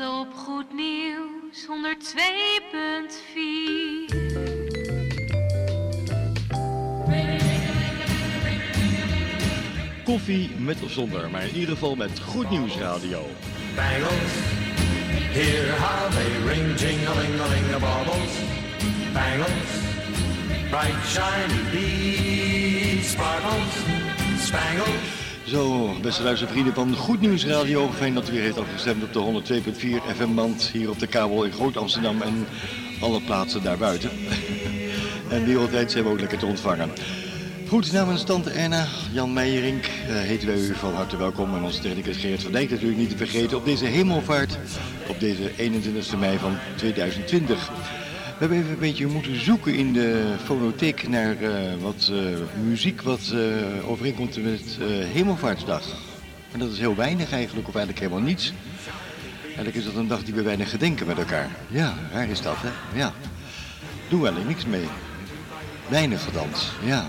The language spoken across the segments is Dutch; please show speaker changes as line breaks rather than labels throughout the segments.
Op Goed Nieuws 102.4.
Koffie met of zonder, maar in ieder geval met Goed Nieuws Radio.
Bangles, hear how they ring, jing-a-ling-a-ling-a-baubles. Bangles, bright shiny beads, sparkles, spangles.
Zo, beste luistervrienden van Goed Nieuws Radio. Fijn dat u weer heeft afgestemd op de 102.4 FM-band hier op de kabel in Groot Amsterdam en alle plaatsen daarbuiten. en wereldwijd zijn we ook lekker te ontvangen. Goed, namens tante Erna, Jan Meijerink, eh, heten wij u van harte welkom. En onze technicus Gerrit van Dijk natuurlijk niet te vergeten op deze hemelvaart, op deze 21 mei van 2020. We hebben even een beetje moeten zoeken in de fonotheek naar eh, wat eh, muziek wat eh, overeenkomt met Hemelvaartsdag. Maar dat is heel weinig eigenlijk, of eigenlijk helemaal niets. Eigenlijk is dat een dag die we weinig gedenken met elkaar. Ja, raar is dat, hè? Ja. Doen we eigenlijk niks mee. Weinig gedans, ja.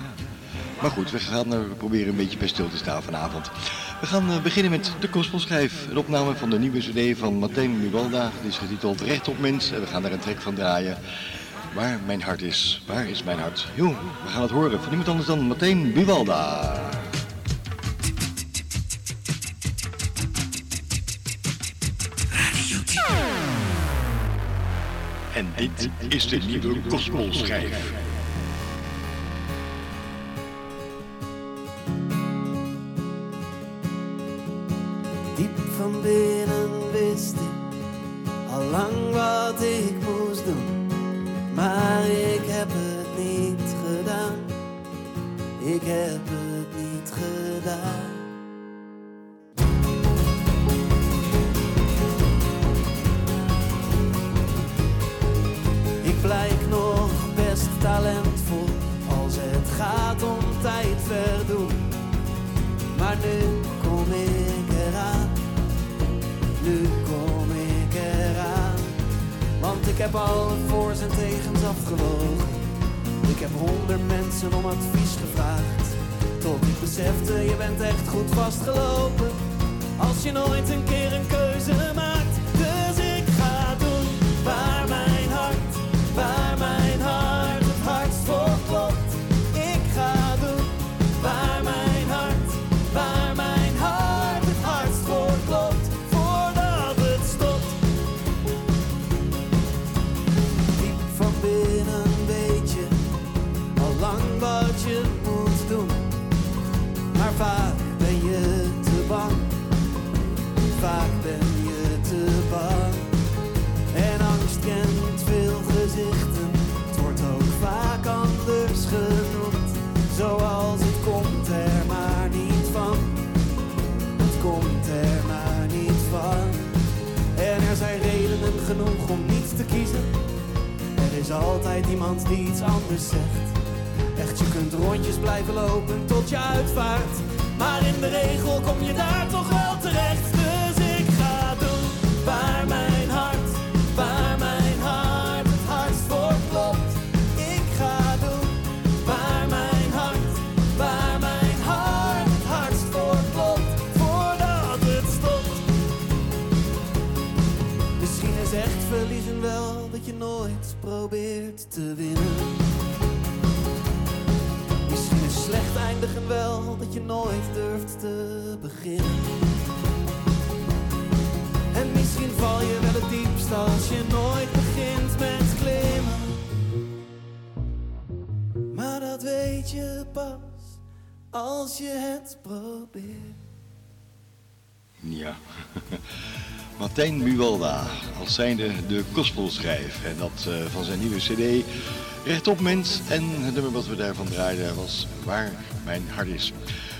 Maar goed, we gaan er proberen een beetje bij stil te staan vanavond. We gaan eh, beginnen met de Kospelschijf. Een opname van de nieuwe cd van Martijn Mubalda. Die is getiteld Recht op Mens. En we gaan daar een trek van draaien. Waar mijn hart is. Waar is mijn hart? Jo, we gaan het horen van niemand anders dan Martijn Buwalda. En dit is de nieuwe Kospelschijf.
Heb het niet gedaan. Ik blijk nog best talentvol als het gaat om tijd verdoen. Maar nu kom ik eraan, nu kom ik eraan. Want ik heb alle voor's en tegens afgewogen. Ik heb honderd mensen om advies gevraagd. Tot ik besefte, je bent echt goed vastgelopen. Als je nooit een keer een keuze maakt. Altijd iemand die iets anders zegt. Echt, je kunt rondjes blijven lopen tot je uitvaart. Maar in de regel kom je daar toch wel terecht. Dus ik ga doen waar mijn Slecht eindigen wel dat je nooit durft te beginnen. En misschien val je wel het diepst als je nooit begint met klimmen. Maar dat weet je pas als je het probeert.
Ja. Martijn Buwalda, als zijnde de gospelschrijf. En dat uh, van zijn nieuwe cd Rechtop Mens. En het nummer wat we daarvan draaiden was Waar Mijn Hart Is.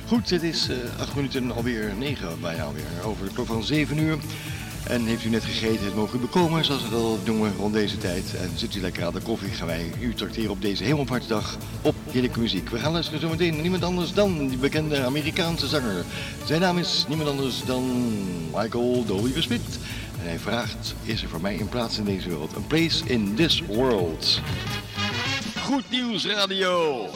Goed, het is uh, acht minuten alweer negen, bijna alweer, over de klok van zeven uur. En heeft u net gegeten, het mogen u bekomen, zoals we al noemen rond deze tijd. En zit u lekker aan de koffie, gaan wij u tracteren op deze hemelvaartsdag op heerlijke muziek. We gaan luisteren zometeen naar niemand anders dan die bekende Amerikaanse zanger. Zijn naam is niemand anders dan Michael W. Smith. En hij vraagt, is er voor mij een plaats in deze wereld? Een place in this world. Goed Nieuws Radio.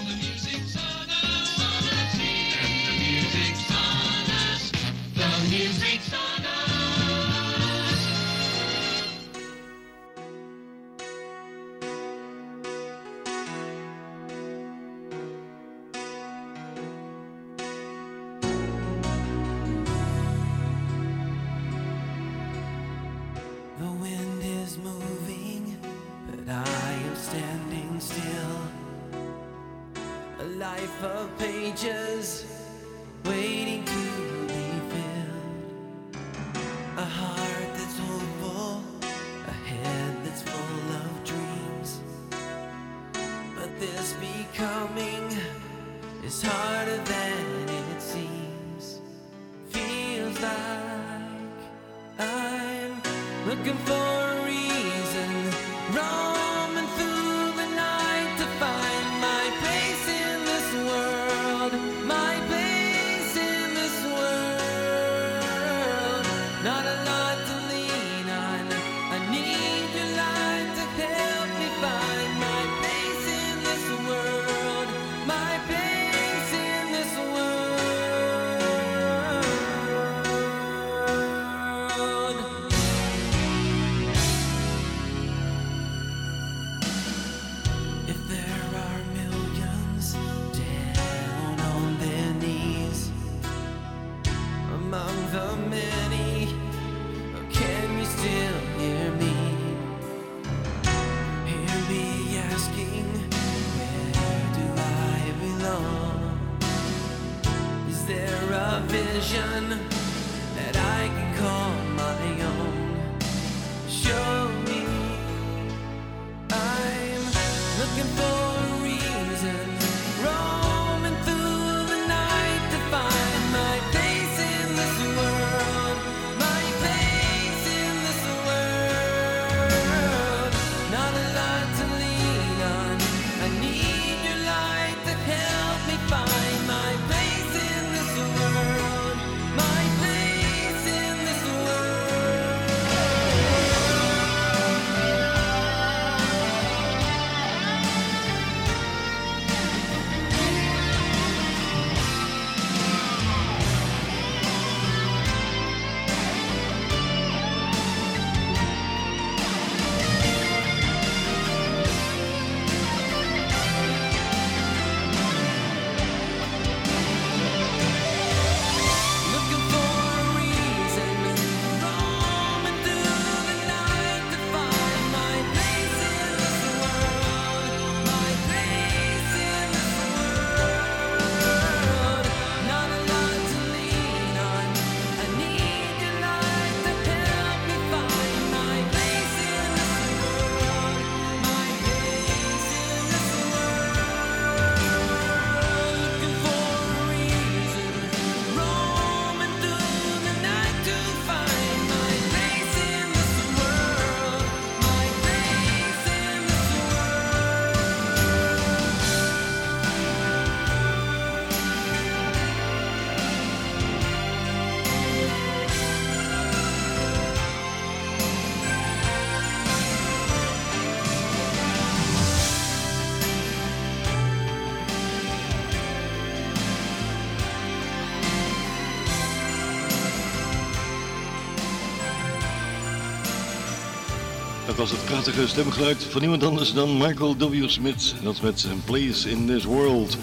Dat was het prachtige stemgeluid van niemand anders dan Michael W. Smith. Dat met Place in This World.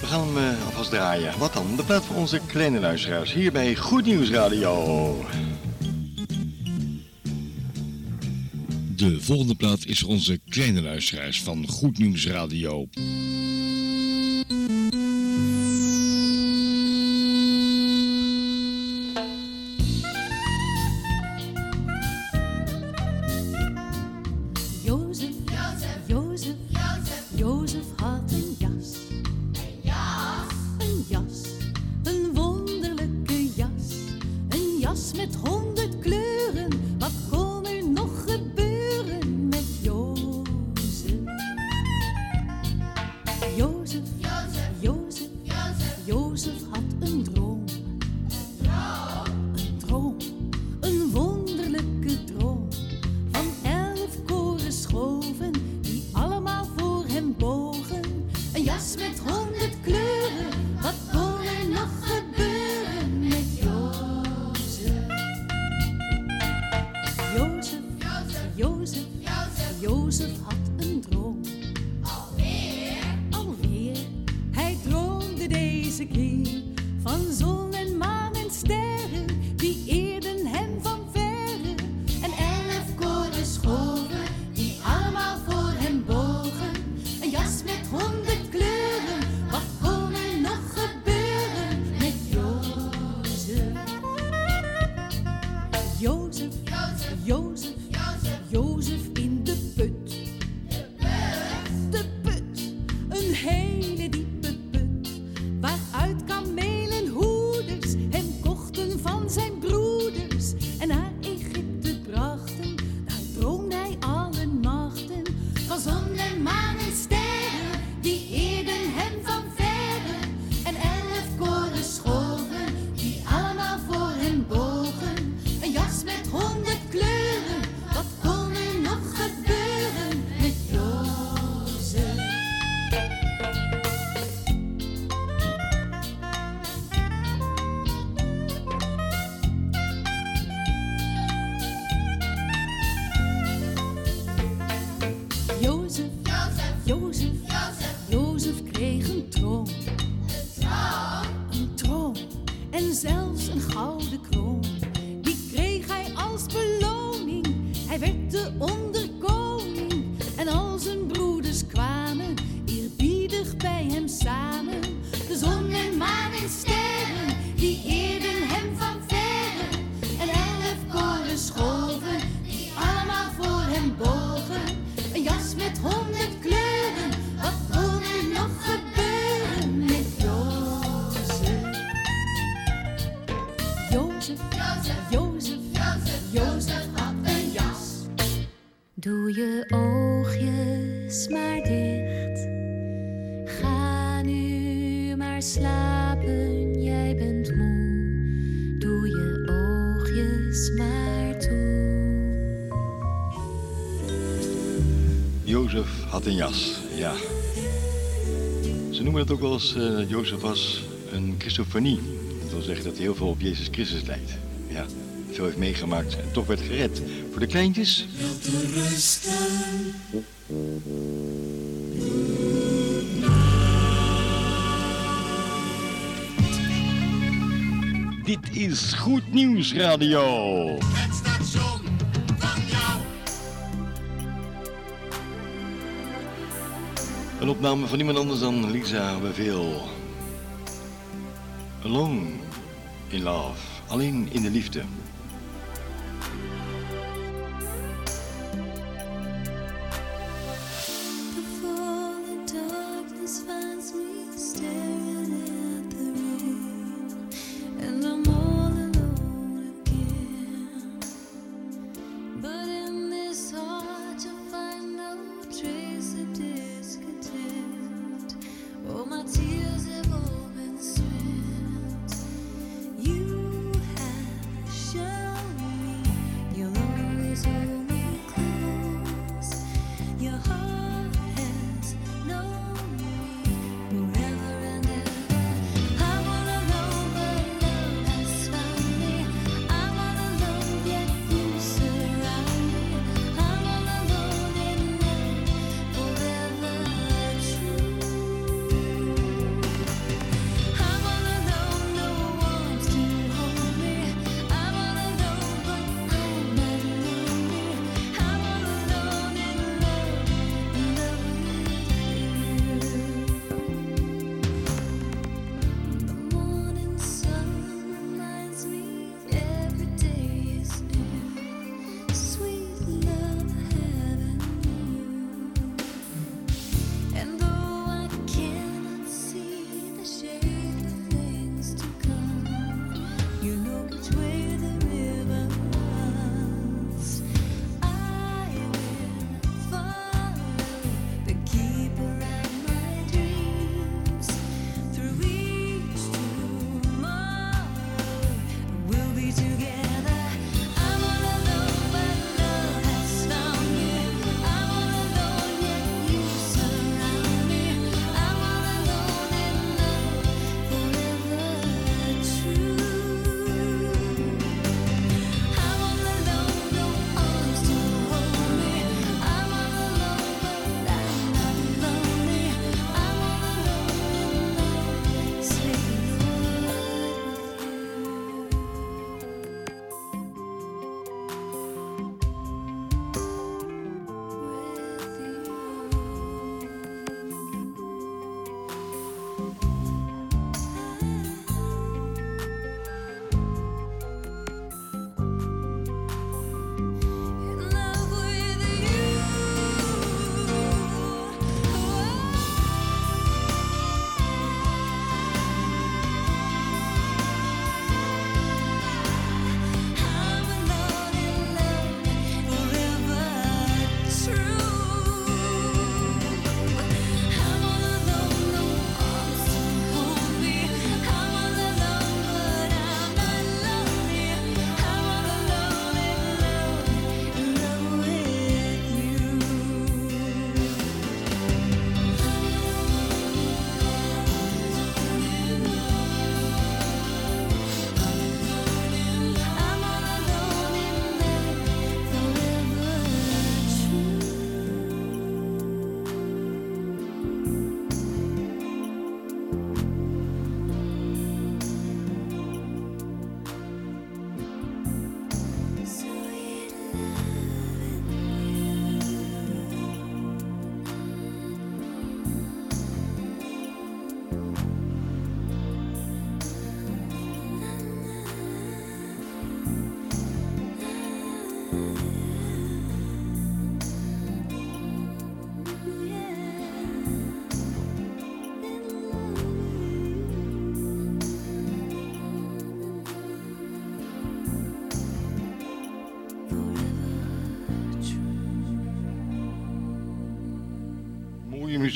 We gaan hem uh, alvast draaien. Wat dan? De plaat voor onze kleine luisteraars. Hier bij Goed Nieuws Radio. De volgende plaat is voor onze kleine luisteraars van Goed Nieuws Radio.
Dat wil zeggen dat hij heel veel op Jezus Christus lijkt. Ja, veel heeft meegemaakt en toch werd gered. Voor de kleintjes. Dit is Goed Nieuws Radio.
Het station.
Een opname van niemand anders dan Lisa Beveel. Alone in love. Alleen in de liefde.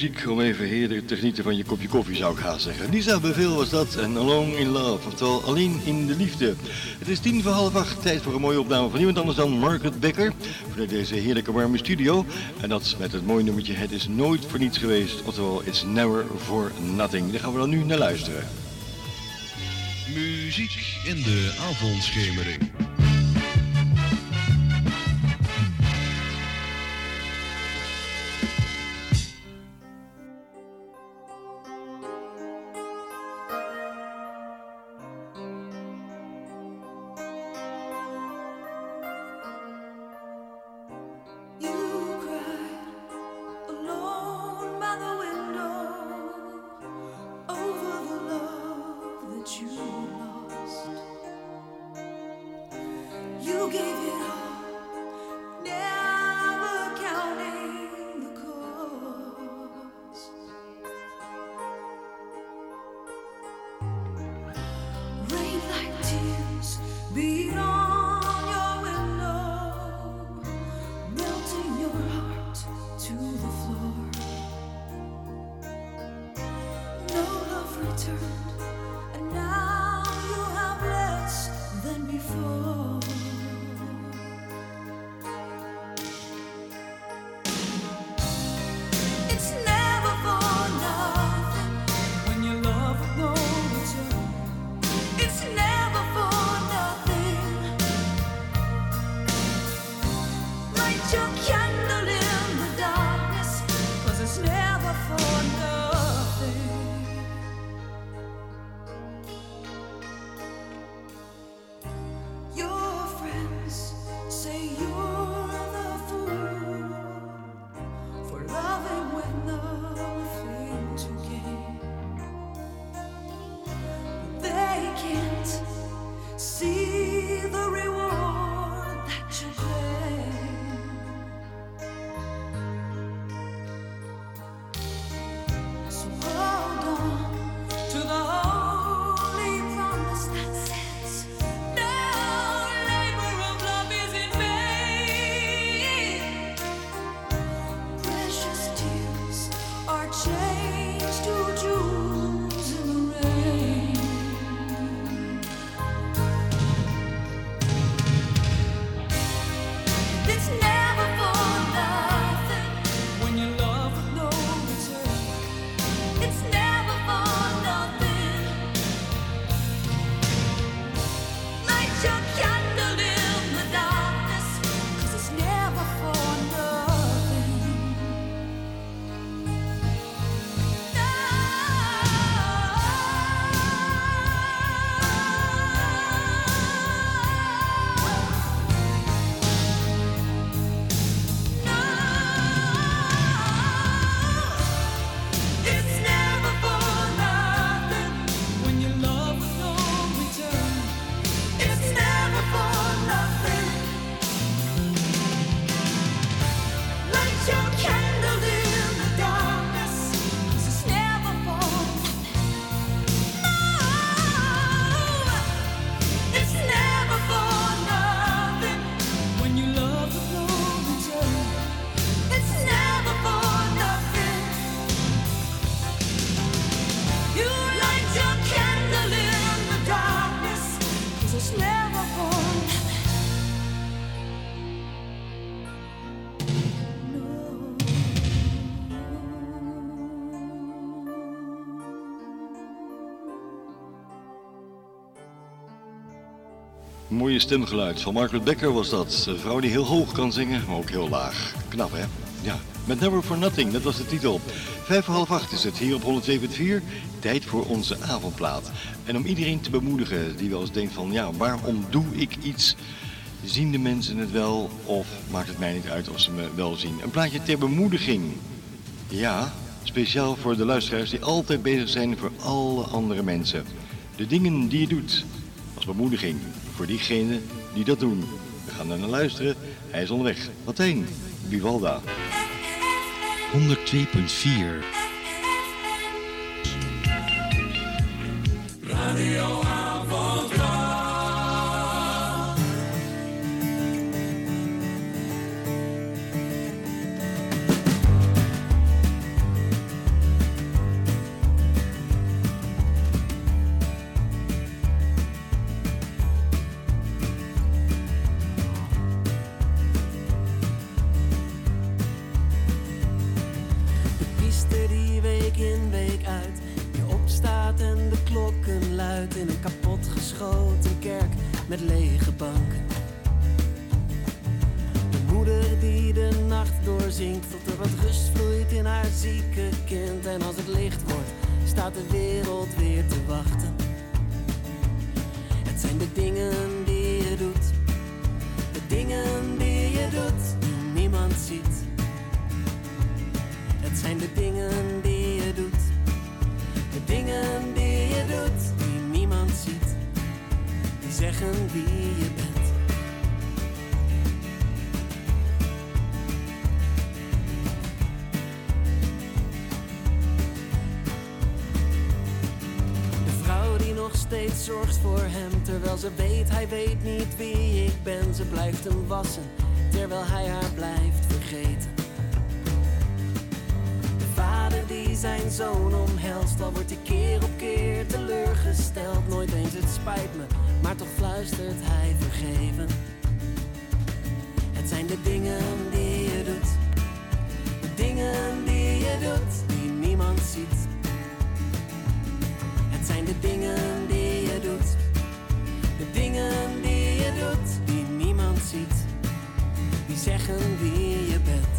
Muziek om even heerlijk te genieten van je kopje koffie, zou ik gaan zeggen. Lisa Beveel was dat en Alone in Love, oftewel Alleen in de Liefde. Het is tien voor half acht, tijd voor een mooie opname van iemand anders dan Margaret Becker. Voor deze heerlijke warme studio. En dat met het mooie nummertje Het is nooit voor niets geweest, oftewel It's never for nothing. Daar gaan we dan nu naar luisteren.
Muziek in de avondschemering.
Stemgeluid van Margaret Becker was dat. Een vrouw die heel hoog kan zingen, maar ook heel laag. Knap hè? Ja, met Never for Nothing, dat was de titel. Vijf voor half acht is het hier op 102.4. Tijd voor onze avondplaat. En om iedereen te bemoedigen die wel eens denkt van... ja, waarom doe ik iets? Zien de mensen het wel of maakt het mij niet uit of ze me wel zien? Een plaatje ter bemoediging. Ja, speciaal voor de luisteraars die altijd bezig zijn voor alle andere mensen. De dingen die je doet als bemoediging voor diegenen die dat doen. We gaan er naar luisteren. Hij is onderweg. Martijn, Bivalda.
102.4
nothing.
In een kapotgeschoten kerk met lege banken. De moeder die de nacht doorzingt tot er wat rust vloeit in haar zieke kind. En als het licht wordt, staat de wereld weer te wachten. Het zijn de dingen die je doet, de dingen die je doet, die niemand ziet. Het zijn de dingen die je doet, de dingen die je doet, zeggen wie je bent. De vrouw die nog steeds zorgt voor hem, terwijl ze weet, hij weet niet wie ik ben. Ze blijft hem wassen, terwijl hij haar blijft vergeten. Zijn zoon omhelst, al wordt hij keer op keer teleurgesteld. Nooit eens het spijt me, maar toch fluistert hij vergeven. Het zijn de dingen die je doet, de dingen die je doet, die niemand ziet. Het zijn de dingen die je doet, de dingen die je doet, die niemand ziet. Die zeggen wie je bent.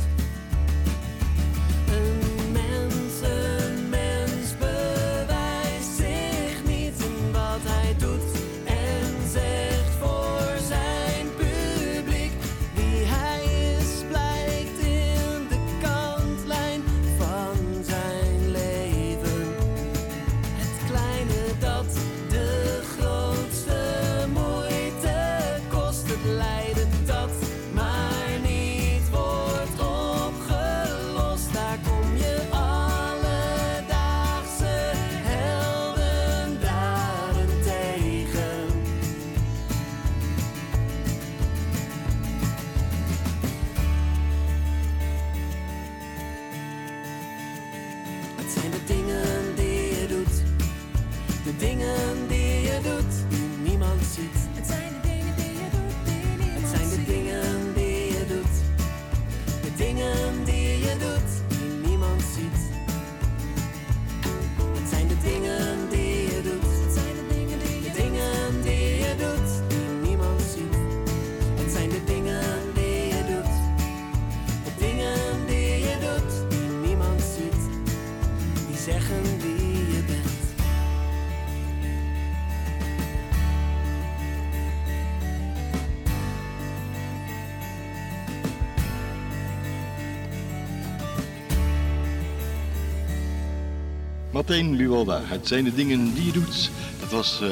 Het zijn de dingen die je doet.
Dat was eh,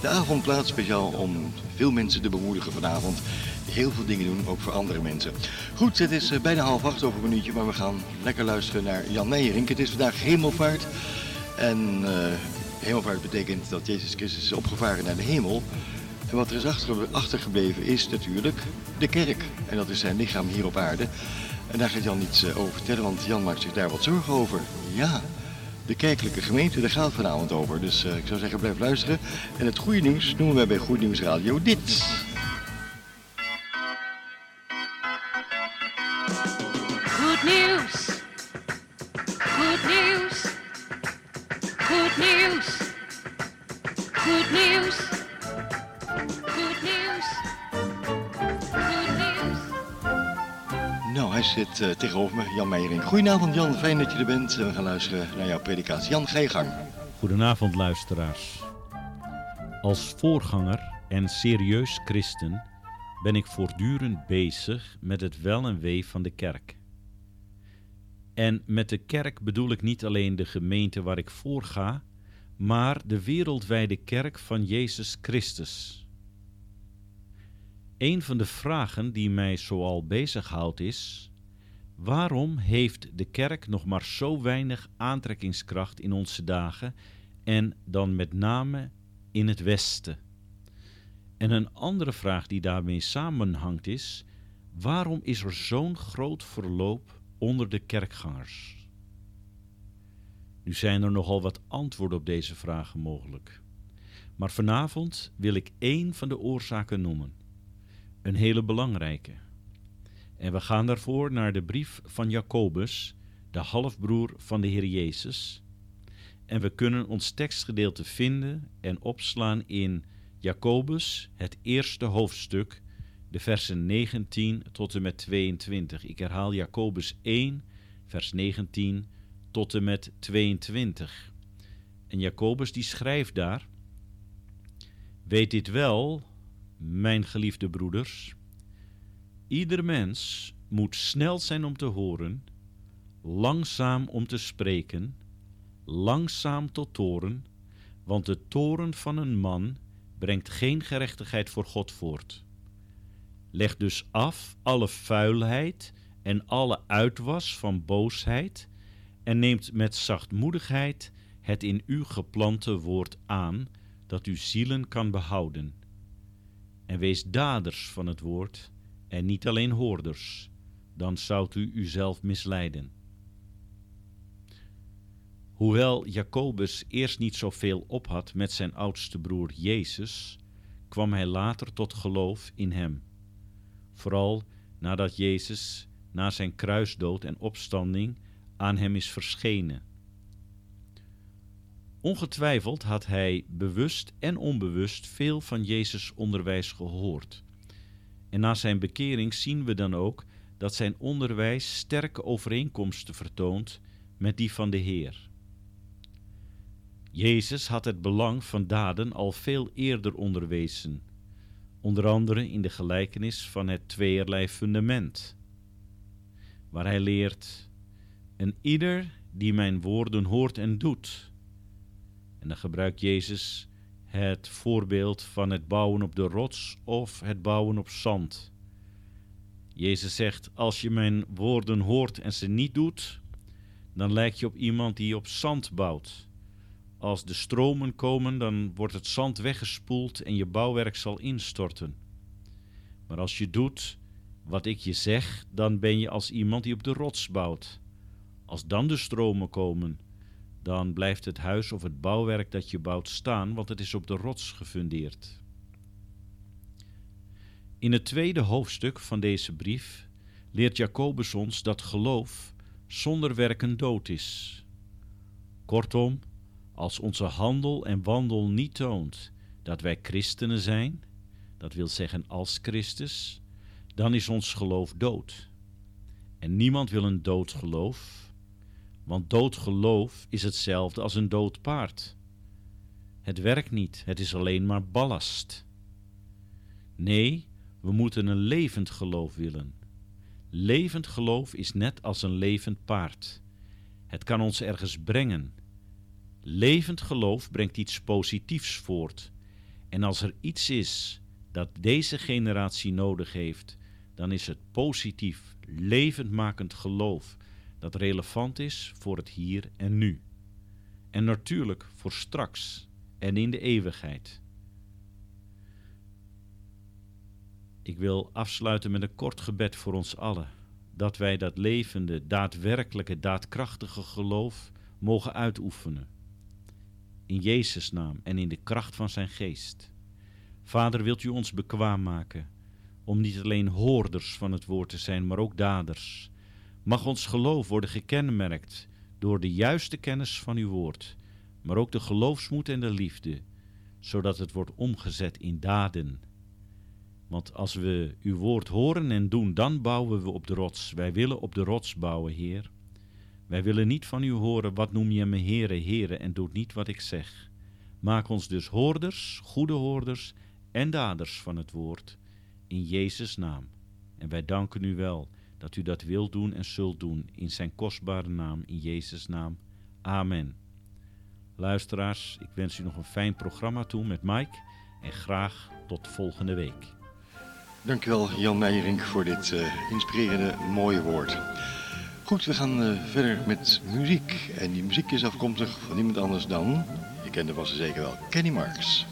de avondplaats speciaal om veel mensen te bemoedigen vanavond. Heel veel dingen doen, ook voor andere mensen. Goed, het is eh, bijna half acht over een minuutje, maar we gaan lekker luisteren naar Jan Nijering. Het is vandaag hemelvaart. En eh, hemelvaart betekent dat Jezus Christus is opgevaren naar de hemel. En wat er is achter, achtergebleven is natuurlijk de kerk. En dat is zijn lichaam hier op aarde. En daar gaat Jan iets over vertellen, want Jan maakt zich daar wat zorgen over. Ja, de kerkelijke gemeente, daar gaat het vanavond over. Dus eh, ik zou zeggen, blijf luisteren. En het goede nieuws noemen wij bij Goed Nieuws Radio dit. Eh, tegenover me, Jan Meijering. Goedenavond Jan, fijn dat je er bent. En we gaan luisteren naar jouw predikatie. Jan, ga je gang.
Goedenavond, luisteraars. Als voorganger en serieus christen ben ik voortdurend bezig met het wel en wee van de kerk. En met de kerk bedoel ik niet alleen de gemeente waar ik voor ga, maar de wereldwijde kerk van Jezus Christus. Een van de vragen die mij zoal bezighoudt is: waarom heeft de kerk nog maar zo weinig aantrekkingskracht in onze dagen en dan met name in het Westen? En een andere vraag die daarmee samenhangt is: waarom is er zo'n groot verloop onder de kerkgangers? Nu zijn er nogal wat antwoorden op deze vragen mogelijk. Maar vanavond wil ik één van de oorzaken noemen. Een hele belangrijke. En we gaan daarvoor naar de brief van Jacobus, de halfbroer van de Heer Jezus. En we kunnen ons tekstgedeelte vinden en opslaan in Jacobus, het eerste hoofdstuk, de versen 19 tot en met 22. Ik herhaal Jacobus 1, vers 19 tot en met 22. En Jacobus die schrijft daar: Weet dit wel, mijn geliefde broeders. Ieder mens moet snel zijn om te horen, langzaam om te spreken, langzaam tot toren, want de toren van een man brengt geen gerechtigheid voor God voort. Leg dus af alle vuilheid en alle uitwas van boosheid en neemt met zachtmoedigheid het in u geplante woord aan, dat uw zielen kan behouden. En wees daders van het woord en niet alleen hoorders, dan zoudt u uzelf misleiden. Hoewel Jacobus eerst niet zoveel op had met zijn oudste broer Jezus, kwam hij later tot geloof in hem. Vooral nadat Jezus na zijn kruisdood en opstanding aan hem is verschenen. Ongetwijfeld had hij bewust en onbewust veel van Jezus onderwijs gehoord. En na zijn bekering zien we dan ook dat zijn onderwijs sterke overeenkomsten vertoont met die van de Heer. Jezus had het belang van daden al veel eerder onderwezen, onder andere in de gelijkenis van het tweeërlei fundament, waar hij leert: En ieder die mijn woorden hoort en doet. En dan gebruikt Jezus het voorbeeld van het bouwen op de rots of het bouwen op zand. Jezus zegt: Als je mijn woorden hoort en ze niet doet, dan lijk je op iemand die op zand bouwt. Als de stromen komen, dan wordt het zand weggespoeld en je bouwwerk zal instorten. Maar als je doet wat ik je zeg, dan ben je als iemand die op de rots bouwt. Als dan de stromen komen, dan blijft het huis of het bouwwerk dat je bouwt staan, want het is op de rots gefundeerd. In het tweede hoofdstuk van deze brief leert Jacobus ons dat geloof zonder werken dood is. Kortom, als onze handel en wandel niet toont dat wij christenen zijn, dat wil zeggen als Christus, dan is ons geloof dood. En niemand wil een dood geloof, want dood geloof is hetzelfde als een dood paard. Het werkt niet, het is alleen maar ballast. Nee, we moeten een levend geloof willen. Levend geloof is net als een levend paard. Het kan ons ergens brengen. Levend geloof brengt iets positiefs voort. En als er iets is dat deze generatie nodig heeft, dan is het positief, levendmakend geloof dat relevant is voor het hier en nu. En natuurlijk voor straks en in de eeuwigheid. Ik wil afsluiten met een kort gebed voor ons allen, dat wij dat levende, daadwerkelijke, daadkrachtige geloof mogen uitoefenen. In Jezus' naam en in de kracht van zijn geest. Vader, wilt u ons bekwaam maken om niet alleen hoorders van het woord te zijn, maar ook daders. Mag ons geloof worden gekenmerkt door de juiste kennis van uw woord, maar ook de geloofsmoed en de liefde, zodat het wordt omgezet in daden. Want als we uw woord horen en doen, dan bouwen we op de rots. Wij willen op de rots bouwen, Heer. Wij willen niet van u horen, wat noem je me Heere, Heere, en doet niet wat ik zeg. Maak ons dus hoorders, goede hoorders en daders van het woord, in Jezus' naam. En wij danken u wel dat u dat wilt doen en zult doen, in zijn kostbare naam, in Jezus' naam. Amen. Luisteraars, ik wens u nog een fijn programma toe met Mike en graag tot volgende week.
Dankjewel Jan Meijering voor dit eh, inspirerende mooie woord. Goed, we gaan eh, verder met muziek. En die muziek is afkomstig van niemand anders dan, je kent hem vast zeker wel, Kenny Marks.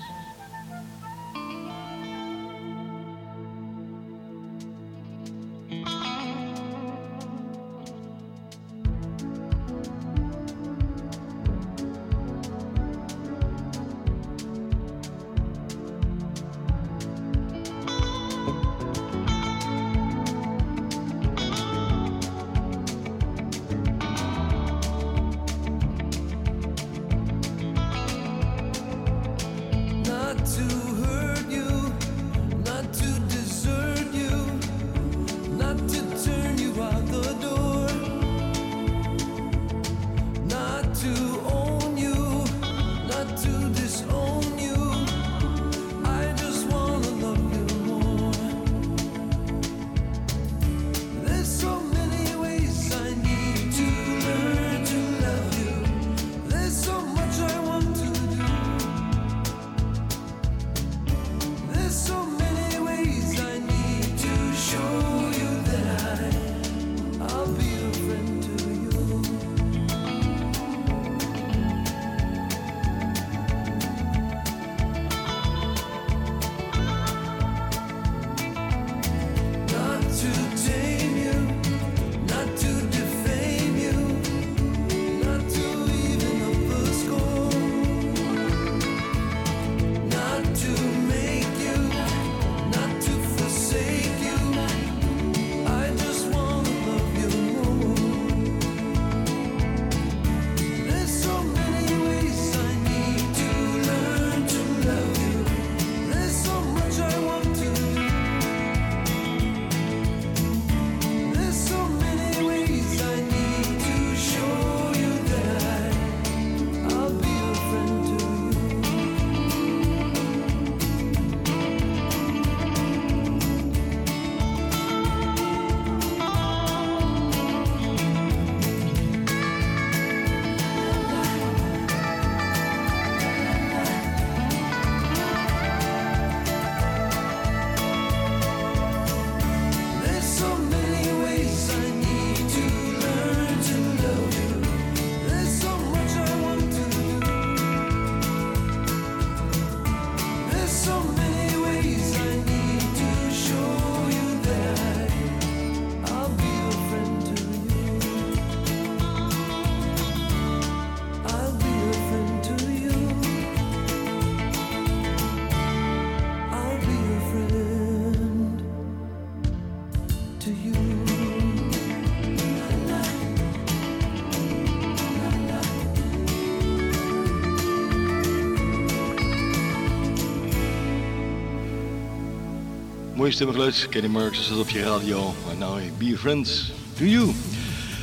Mooie stemmengeluid. Kenny Marks zat op je radio. En nou, be friends to you.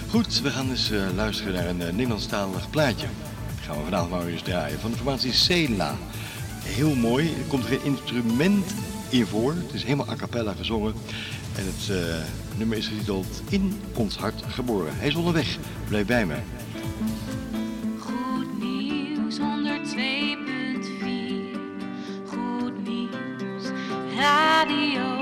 Goed, we gaan eens uh, luisteren naar een uh, Nederlandstalig plaatje. Dat gaan we vanavond maar eens draaien. Van de formatie Cela. Heel mooi. Er komt geen instrument in voor. Het is helemaal a cappella gezongen. En het uh, nummer is getiteld In ons hart geboren. Hij is onderweg. Blijf bij me.
Radio.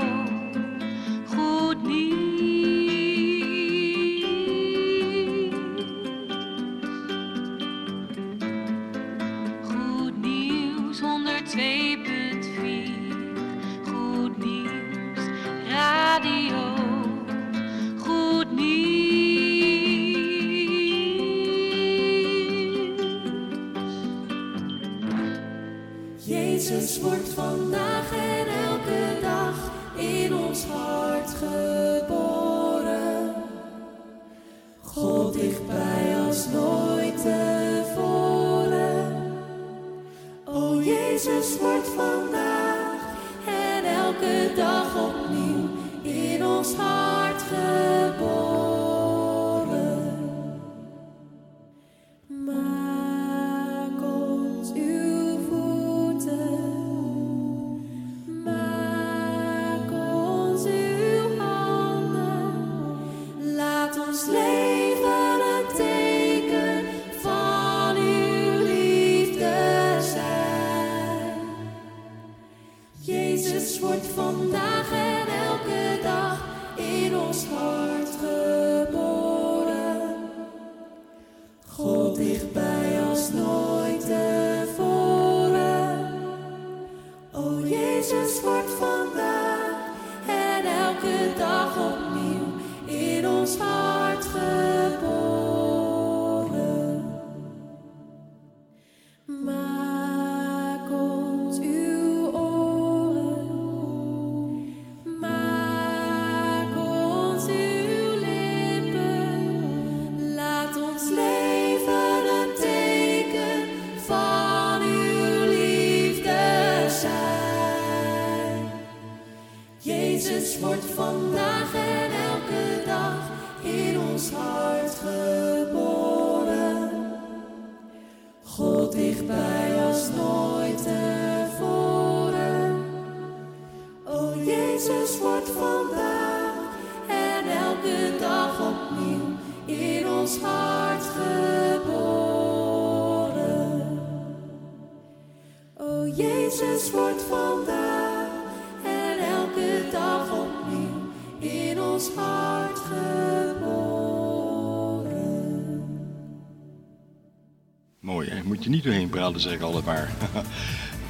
Niet doorheen praten, zeg ik altijd maar.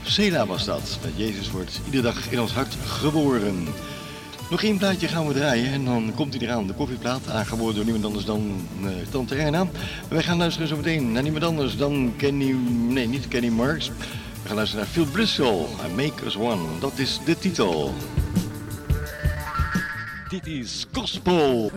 Cela was dat. Met Jezus wordt iedere dag in ons hart geboren. Nog één plaatje gaan we draaien en dan komt hij eraan. De koffieplaat, aangeboden door niemand anders dan uh, Tante Erna. Wij gaan luisteren zo meteen naar niemand anders dan Kenny... Nee, niet Kenny Marks. We gaan luisteren naar Phil Bristol. en Make Us One. Dat is de titel. Dit is Gospel.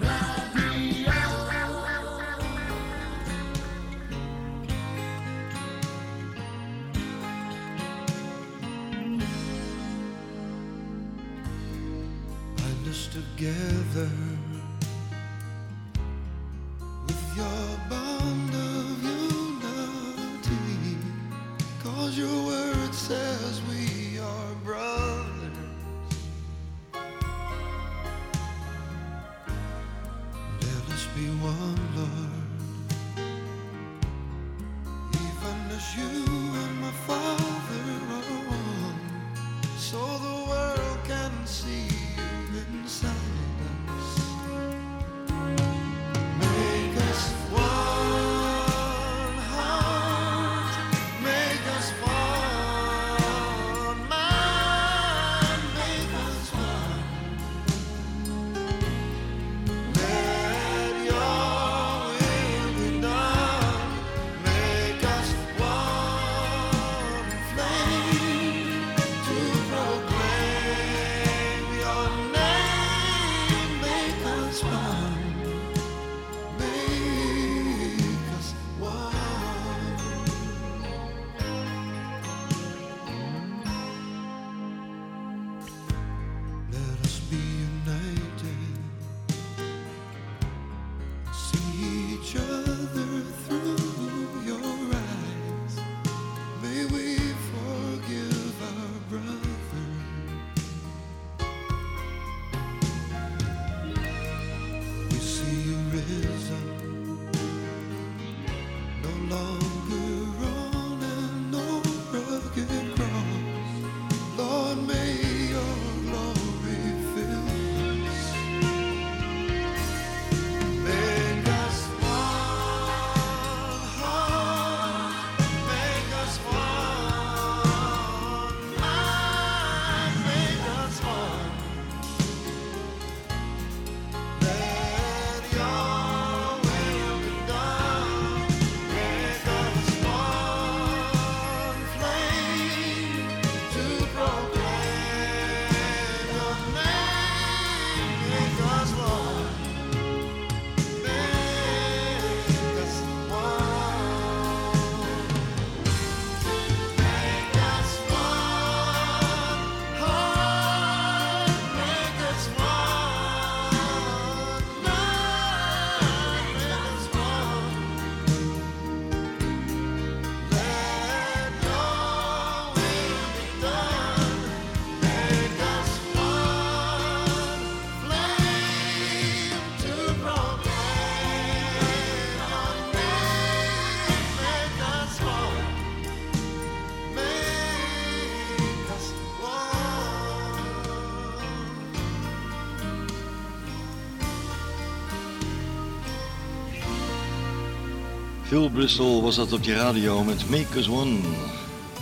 Phil Bristol was dat op je radio met Make Us One.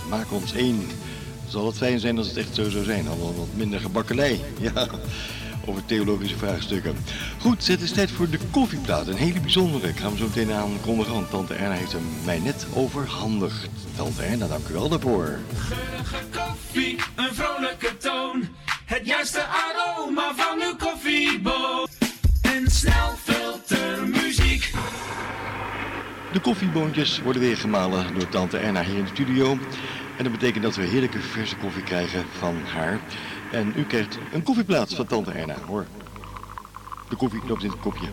Maak ons één. Zal het fijn zijn als het echt zo zou zijn. Allemaal wat minder gebakkelei. Ja, over theologische vraagstukken. Goed, het is tijd voor de koffieplaat. Een hele bijzondere. Ik ga hem zo meteen aankondigen, want tante Erna heeft hem mij net overhandigd. Tante Erna, dank u wel daarvoor.
Geurige koffie, een vrolijke toon. Het juiste aroma van uw koffieboon.
De koffieboontjes worden weer gemalen door tante Erna hier in de studio. En dat betekent dat we heerlijke verse koffie krijgen van haar. En u krijgt een koffieplaats van tante Erna, hoor. De koffie loopt in het kopje.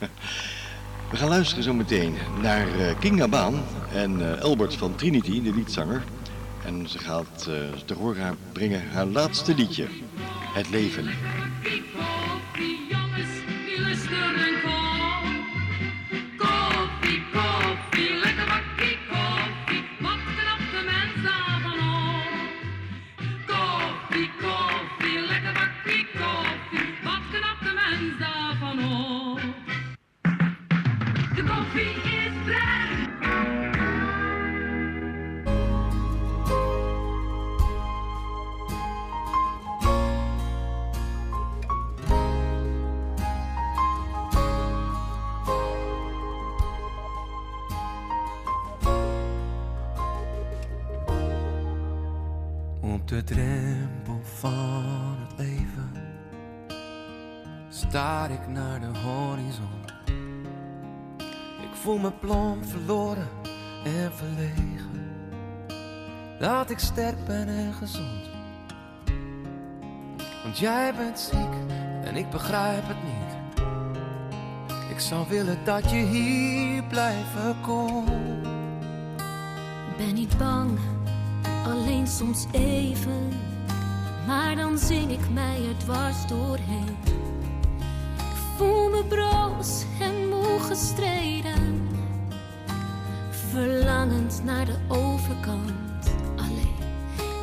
We gaan luisteren zo meteen naar eh, Kinga Baan en eh, Albert van Trinity, de liedzanger. En ze gaat eh, te horen brengen haar laatste liedje, Het Leven.
De
drempel van het leven staar ik naar de horizon. Ik voel me plomp verloren en verlegen. Dat ik sterk ben en gezond. Want jij bent ziek en ik begrijp het niet. Ik zou willen dat je hier blijven komt.
Ben niet bang, alleen soms even. Maar dan zing ik mij er dwars doorheen. Ik voel me broos en moe gestreden. Verlangend naar de overkant. Alleen,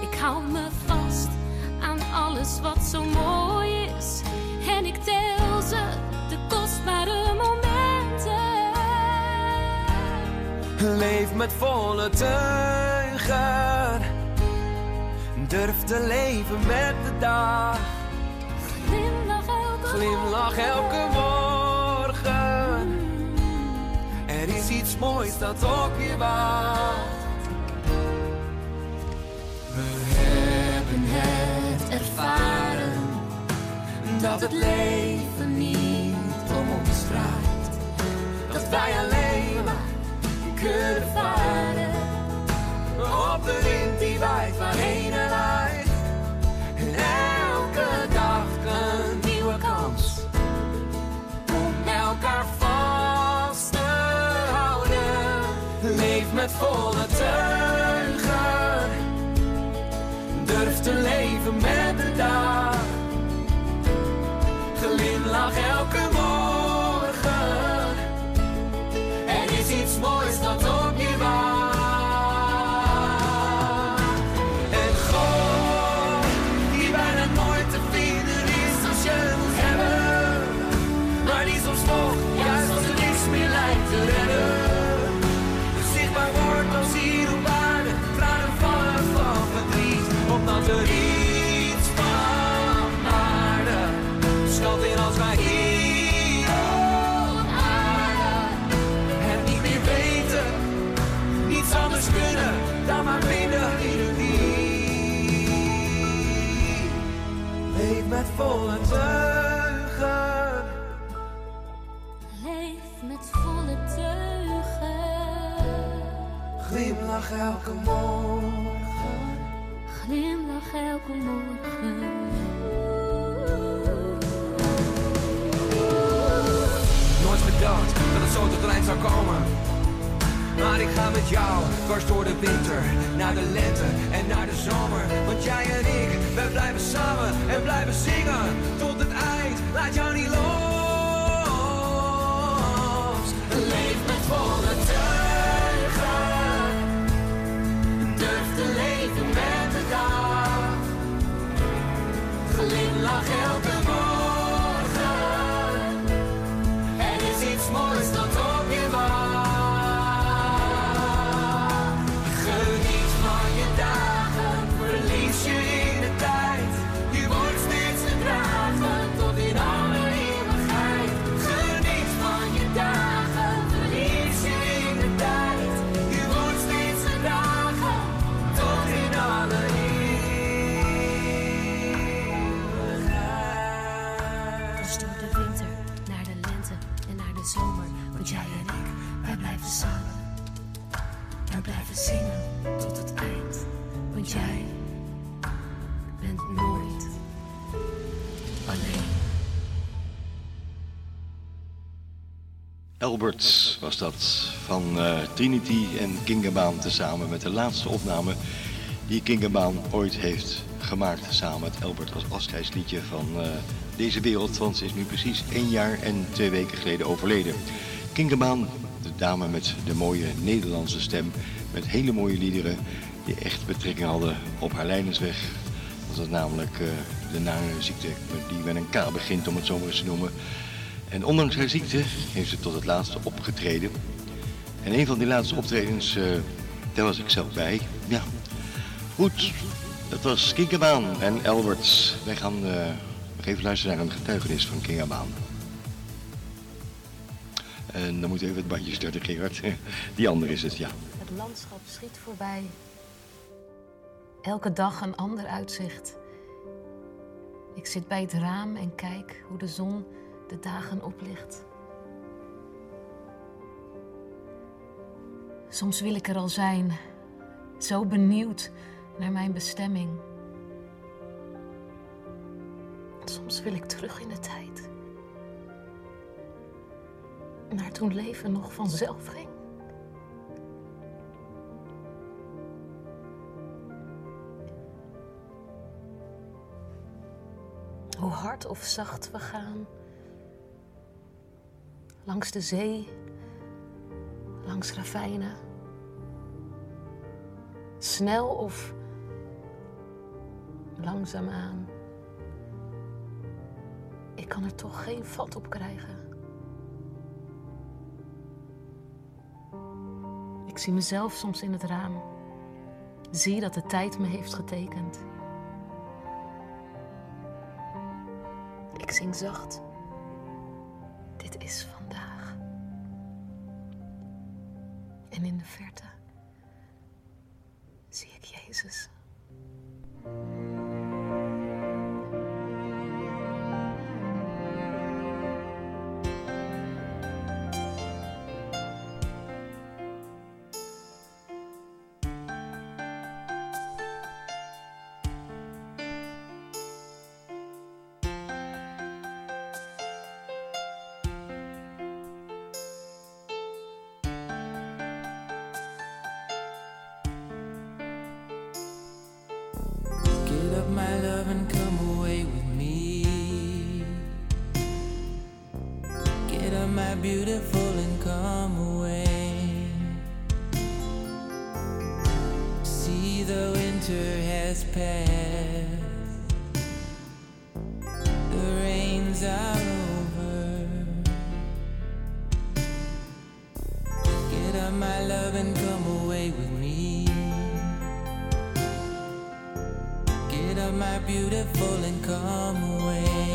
ik hou me vast aan alles wat zo mooi is. En ik tel ze, de kostbare momenten.
Leef met volle teugen. Te leven met de dag.
Glimlach elke
Glimlach elke morgen. Er is iets moois dat op je wacht. We hebben het ervaren. Dat het leven niet om ons draait. Dat wij alleen maar kunnen varen. Op de wind die waait waarheen er waait. Elkaar vast te houden. Leef met volle volle teugen.
Leef met volle teugen.
Glimlach elke morgen.
Glimlach elke morgen.
Nooit gedacht dat het zo tot een eind zou komen. Maar ik ga met jou dwars door de winter, naar de lente en naar de zomer. Want jij en ik, wij blijven samen en blijven zingen tot het eind. Laat jou niet los. Leef met volle teugen. Durf te leven met de dag. Glimlach
Albert was dat van eh, Trinity en Kingerbaan tezamen met de laatste opname die Kingerbaan ooit heeft gemaakt samen met Albert als afscheidsliedje van eh, deze wereld, want ze is nu precies één jaar en twee weken geleden overleden. Kingerbaan, de dame met de mooie Nederlandse stem, met hele mooie liederen die echt betrekking hadden op haar lijnensweg. Dat is namelijk eh, de nare ziekte die met een K begint om het zo maar eens te noemen. En ondanks haar ziekte heeft ze tot het laatste opgetreden. En een van die laatste optredens, eh, daar was ik zelf bij. Ja, goed. Dat was Kinkerbaan en Alberts. Wij gaan nog even luisteren naar een getuigenis van Kinkerbaan. En dan moet even het bandje starten, Gerard. Die andere is het, ja.
Het landschap schiet voorbij. Elke dag een ander uitzicht. Ik zit bij het raam en kijk hoe de zon de dagen oplicht. Soms wil ik er al zijn, zo benieuwd naar mijn bestemming. Soms wil ik terug in de tijd. Naar toen leven nog vanzelf ging. Hoe hard of zacht we gaan. Langs de zee, langs ravijnen. Snel of langzaamaan. Ik kan er toch geen vat op krijgen. Ik zie mezelf soms in het raam. Zie dat de tijd me heeft getekend. Ik zing zacht.
My love, and come away with me. Get up, my beautiful, and come away.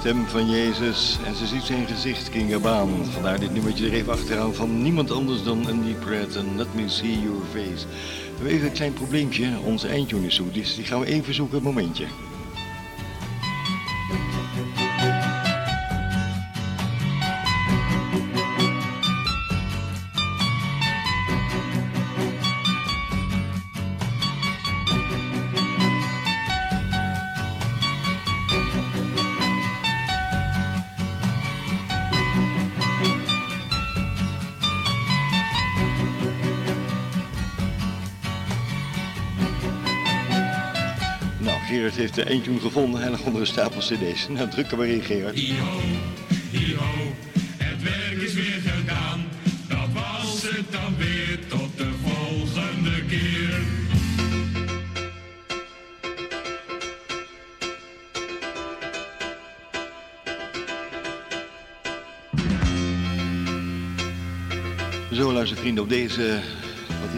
Stem van Jezus en ze ziet zijn gezicht, Kinga Baan. Vandaar dit nummertje er even achteraan van niemand anders dan Andy Pratt en Let Me See Your Face. We hebben even een klein probleempje, onze eindtune is zoet, dus die gaan we even zoeken, een momentje. Gerard heeft de eindtune gevonden en nog onder een stapel cd's. Nou, druk er maar in, Gerard.
Hi-ho, hi-ho, het werk is weer gedaan. Dat was het dan weer tot de volgende keer.
Zo, luistervrienden, op deze,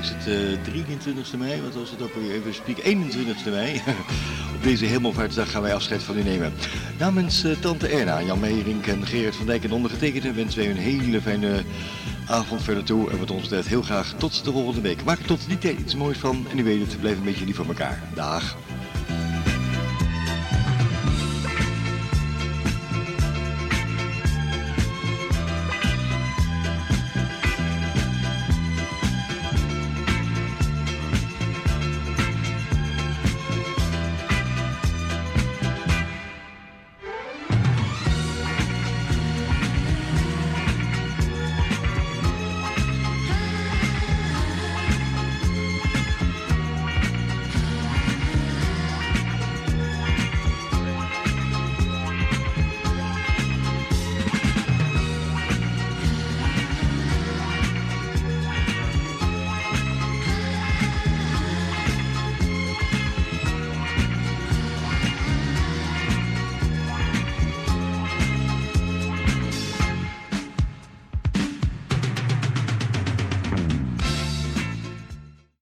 is het, eh 23e mei, wat was het ook weer, even spiek, 21e mei. op deze hemelvaartsdag gaan wij afscheid van u nemen. Namens eh, tante Erna, Jan Meijering en Gerard van Dijk en ondergetekende wensen wij een hele fijne avond verder toe. En wat ons betreft heel graag tot de volgende week. Maak er tot die tijd iets moois van en u weet het, blijf een beetje lief voor elkaar. Dag.